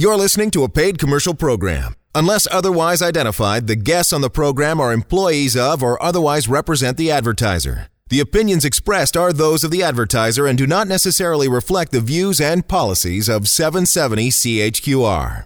You're listening to a paid commercial program. Unless otherwise identified, the guests on the program are employees of or otherwise represent the advertiser. The opinions expressed are those of the advertiser and do not necessarily reflect the views and policies of 770 CHQR.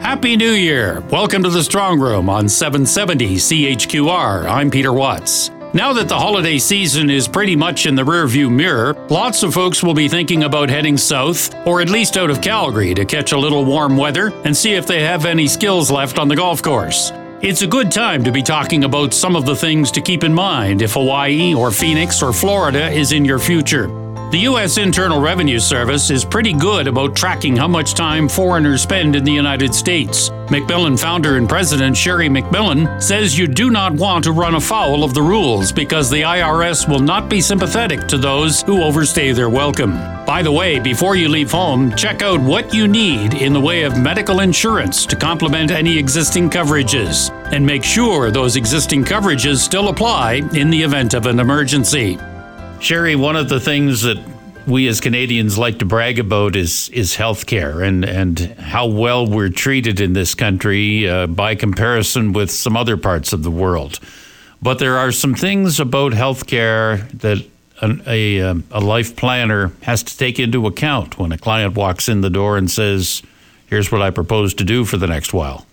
Happy New Year! Welcome to the Strong Room on 770 CHQR. I'm Peter Watts. Now that the holiday season is pretty much in the rearview mirror, lots of folks will be thinking about heading south, or at least out of Calgary, to catch a little warm weather and see if they have any skills left on the golf course. It's a good time to be talking about some of the things to keep in mind if Hawaii or Phoenix or Florida is in your future. The U.S. Internal Revenue Service is pretty good about tracking how much time foreigners spend in the United States. MacMillan founder and president Sheri MacMillan says you do not want to run afoul of the rules because the IRS will not be sympathetic to those who overstay their welcome. By the way, before you leave home, check out what you need in the way of medical insurance to complement any existing coverages and make sure those existing coverages still apply in the event of an emergency. Sheri, one of the things that we as Canadians like to brag about is is healthcare and and how well we're treated in this country uh, by comparison with some other parts of the world. But there are some things about healthcare that a, a, um, a life planner has to take into account when a client walks in the door and says, "Here's what I propose to do for the next while."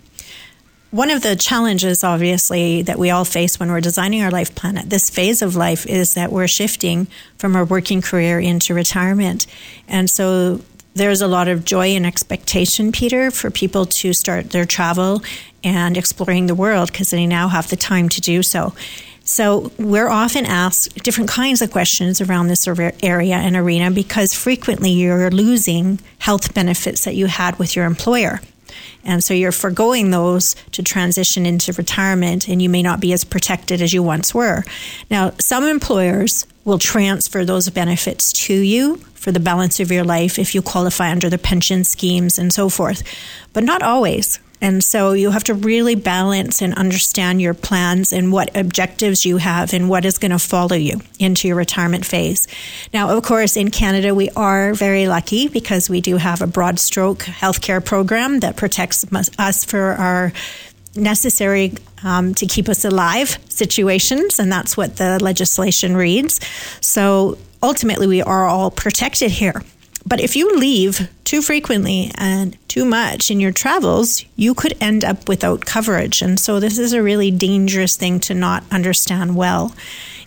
One of the challenges, obviously, that we all face when we're designing our life plan at this phase of life is that we're shifting from our working career into retirement. And so there's a lot of joy and expectation, Peter, for people to start their travel and exploring the world because they now have the time to do so. So we're often asked different kinds of questions around this area and arena because frequently you're losing health benefits that you had with your employer. And so you're foregoing those to transition into retirement, and you may not be as protected as you once were. Now, some employers will transfer those benefits to you for the balance of your life if you qualify under the pension schemes and so forth, but not always. And so you have to really balance and understand your plans and what objectives you have and what is going to follow you into your retirement phase. Now, of course, in Canada, we are very lucky because we do have a broad stroke healthcare program that protects us for our necessary um, to keep us alive situations, and that's what the legislation reads. So ultimately, we are all protected here. But if you leave too frequently and too much in your travels, you could end up without coverage. And so this is a really dangerous thing to not understand well.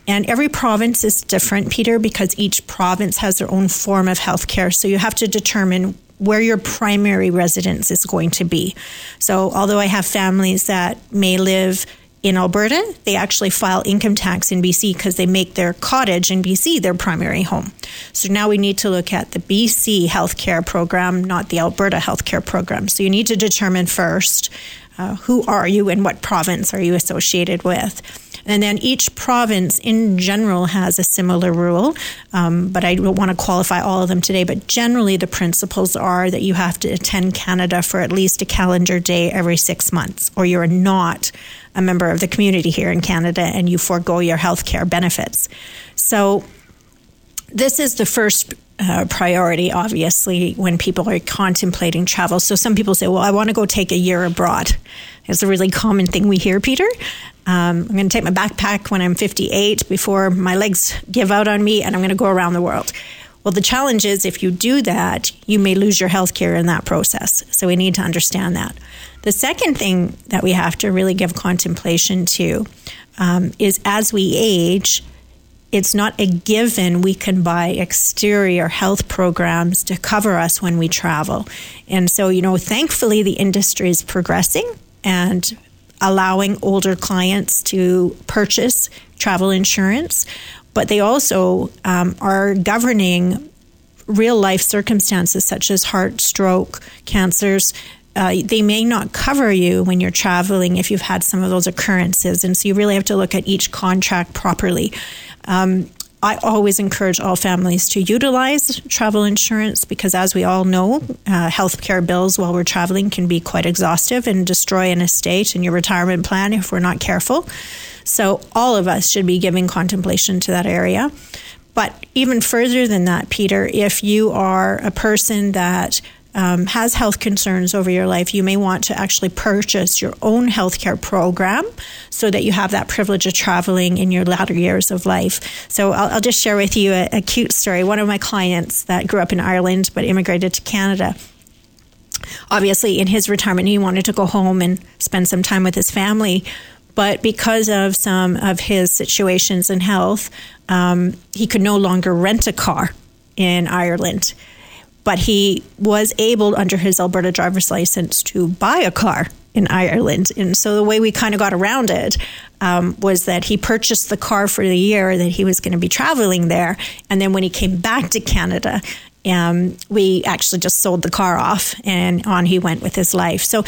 And every province is different, Peter, because each province has their own form of healthcare. So you have to determine where your primary residence is going to be. So although I have families that may live in Alberta, they actually file income tax in BC because they make their cottage in BC their primary home. So now we need to look at the BC healthcare program, not the Alberta healthcare program. So you need to determine first uh, who are you and what province are you associated with. And then each province in general has a similar rule, um, but I don't want to qualify all of them today. But generally, the principles are that you have to attend Canada for at least a calendar day every six months, or you're not a member of the community here in Canada and you forego your health care benefits. So, this is the first uh, priority, obviously, when people are contemplating travel. So some people say, well, I want to go take a year abroad. It's a really common thing we hear, Peter. Um, I'm going to take my backpack when I'm 58 before my legs give out on me, and I'm going to go around the world. Well, the challenge is if you do that, you may lose your health care in that process. So we need to understand that. The second thing that we have to really give contemplation to um, is as we age, it's not a given we can buy exterior health programs to cover us when we travel. And so, you know, thankfully the industry is progressing and allowing older clients to purchase travel insurance, but they also um, are governing real life circumstances such as heart, stroke, cancers. Uh, they may not cover you when you're traveling if you've had some of those occurrences. And so you really have to look at each contract properly. Um, I always encourage all families to utilize travel insurance because, as we all know, uh, healthcare bills while we're traveling can be quite exhaustive and destroy an estate and your retirement plan if we're not careful. So, all of us should be giving contemplation to that area. But even further than that, Peter, if you are a person that um, has health concerns over your life, you may want to actually purchase your own healthcare program so that you have that privilege of traveling in your latter years of life. So I'll, I'll just share with you a, a cute story. One of my clients that grew up in Ireland but immigrated to Canada obviously in his retirement he wanted to go home and spend some time with his family but because of some of his situations and health um, he could no longer rent a car in ireland but he was able, under his Alberta driver's license, to buy a car in Ireland. And so the way we kind of got around it um, was that he purchased the car for the year that he was going to be traveling there. And then when he came back to Canada, um, we actually just sold the car off and on he went with his life. So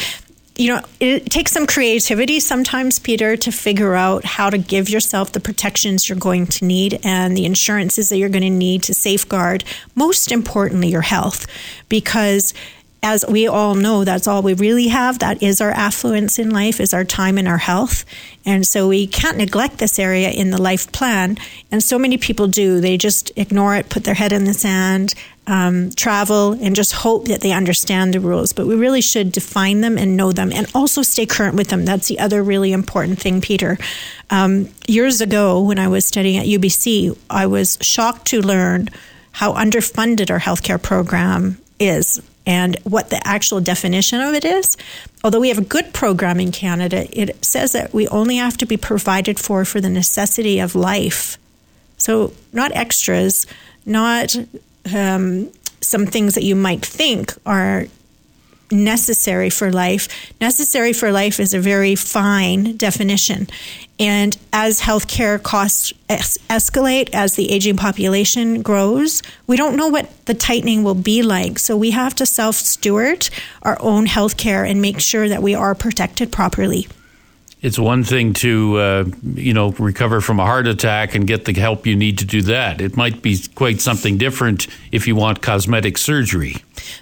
you know, it takes some creativity sometimes, Peter, to figure out how to give yourself the protections you're going to need and the insurances that you're going to need to safeguard, most importantly, your health. Because as we all know, that's all we really have. That is our affluence in life, is our time and our health. And so we can't neglect this area in the life plan. And so many people do. They just ignore it, put their head in the sand, um, travel and just hope that they understand the rules. But we really should define them and know them and also stay current with them. That's the other really important thing, Peter. Um, years ago, when I was studying at UBC, I was shocked to learn how underfunded our healthcare program is and what the actual definition of it is. Although we have a good program in Canada, it says that we only have to be provided for for the necessity of life. So, not extras, not um, some things that you might think are necessary for life. Necessary for life is a very fine definition. And as healthcare costs es- escalate, as the aging population grows, we don't know what the tightening will be like. So we have to self steward our own healthcare and make sure that we are protected properly it's one thing to uh, you know recover from a heart attack and get the help you need to do that. It might be quite something different if you want cosmetic surgery.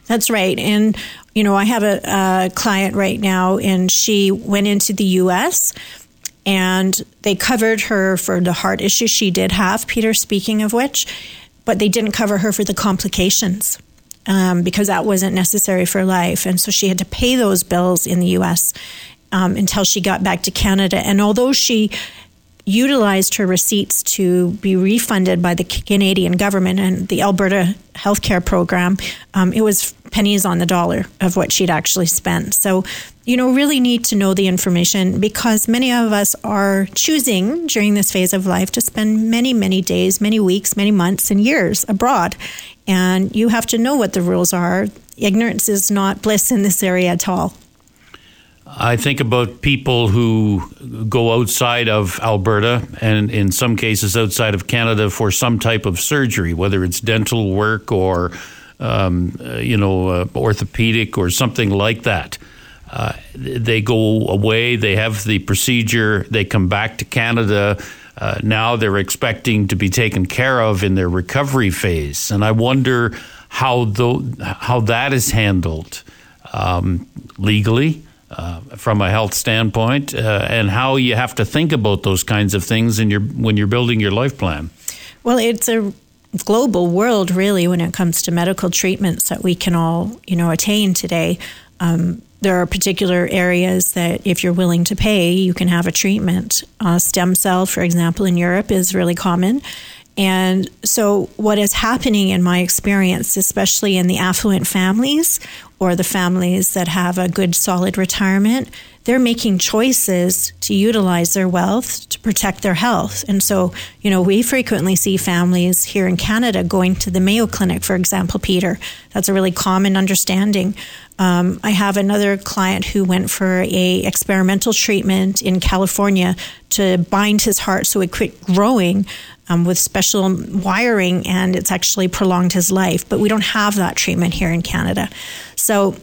That's right, and you know I have a, a client right now, and she went into the U.S. and they covered her for the heart issue she did have. Peter, speaking of which, but they didn't cover her for the complications. Um, because that wasn't necessary for life. And so she had to pay those bills in the US um, until she got back to Canada. And although she utilized her receipts to be refunded by the Canadian government and the Alberta healthcare program, um, it was pennies on the dollar of what she'd actually spent. So, you know, really need to know the information because many of us are choosing during this phase of life to spend many, many days, many weeks, many months, and years abroad. And you have to know what the rules are. Ignorance is not bliss in this area at all. I think about people who go outside of Alberta and in some cases outside of Canada for some type of surgery, whether it's dental work or um, uh, you know uh, orthopedic or something like that. Uh, they go away, they have the procedure, they come back to Canada. Uh, now they're expecting to be taken care of in their recovery phase, and I wonder how th- how that is handled um, legally uh, from a health standpoint, uh, and how you have to think about those kinds of things in your when you're building your life plan. Well, it's a global world, really, when it comes to medical treatments that we can all, you know, attain today. Um, there are particular areas that, if you're willing to pay, you can have a treatment. Uh, stem cell, for example, in Europe is really common. And so, what is happening in my experience, especially in the affluent families or the families that have a good, solid retirement, they're making choices to utilize their wealth to protect their health. And so, you know, we frequently see families here in Canada going to the Mayo Clinic, for example, Peter. That's a really common understanding. Um, I have another client who went for a experimental treatment in California to bind his heart so it quit growing um, with special wiring, and it's actually prolonged his life. But we don't have that treatment here in Canada. So,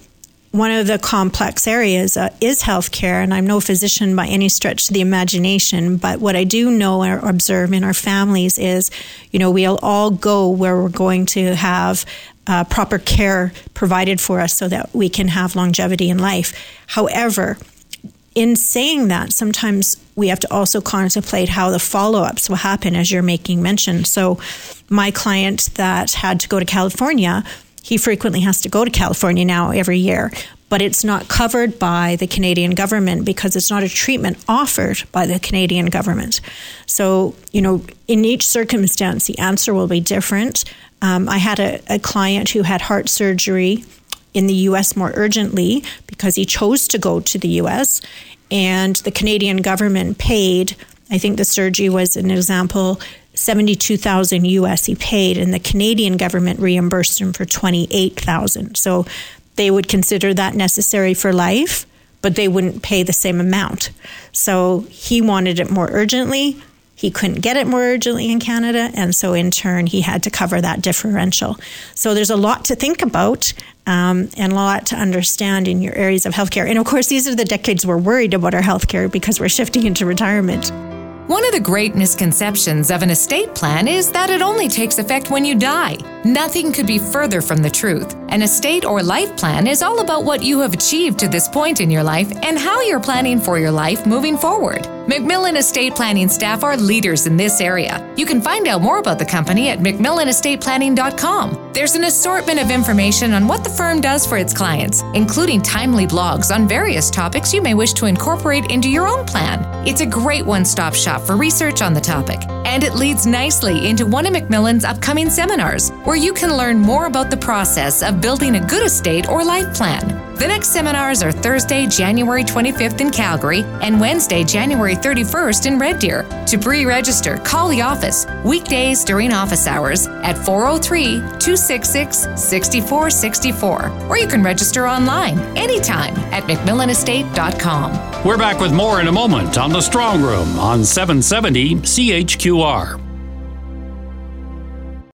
one of the complex areas uh, is healthcare, and I'm no physician by any stretch of the imagination. But what I do know or observe in our families is, you know, we'll all go where we're going to have uh, proper care provided for us so that we can have longevity in life. However, in saying that, sometimes we have to also contemplate how the follow ups will happen, as you're making mention. So, my client that had to go to California, he frequently has to go to California now every year, but it's not covered by the Canadian government because it's not a treatment offered by the Canadian government. So, you know, in each circumstance, the answer will be different. Um, I had a, a client who had heart surgery in the US more urgently because he chose to go to the US and the Canadian government paid I think the surgery was an example 72,000 US he paid and the Canadian government reimbursed him for 28,000 so they would consider that necessary for life but they wouldn't pay the same amount so he wanted it more urgently he couldn't get it more urgently in Canada, and so in turn, he had to cover that differential. So there's a lot to think about um, and a lot to understand in your areas of healthcare. And of course, these are the decades we're worried about our healthcare because we're shifting into retirement. One of the great misconceptions of an estate plan is that it only takes effect when you die. Nothing could be further from the truth. An estate or life plan is all about what you have achieved to this point in your life and how you're planning for your life moving forward. MacMillan Estate Planning staff are leaders in this area. You can find out more about the company at mcmillanestateplanning.com. There's an assortment of information on what the firm does for its clients, including timely blogs on various topics you may wish to incorporate into your own plan. It's a great one stop shop for research on the topic, and it leads nicely into one of MacMillan's upcoming seminars, where you can learn more about the process of building a good estate or life plan. The next seminars are Thursday, January 25th in Calgary and Wednesday, January 31st in Red Deer. To pre register, call the office weekdays during office hours at 403 266 6464, or you can register online anytime at macmillanestate.com. We're back with more in a moment on The Strong Room on 770 CHQR.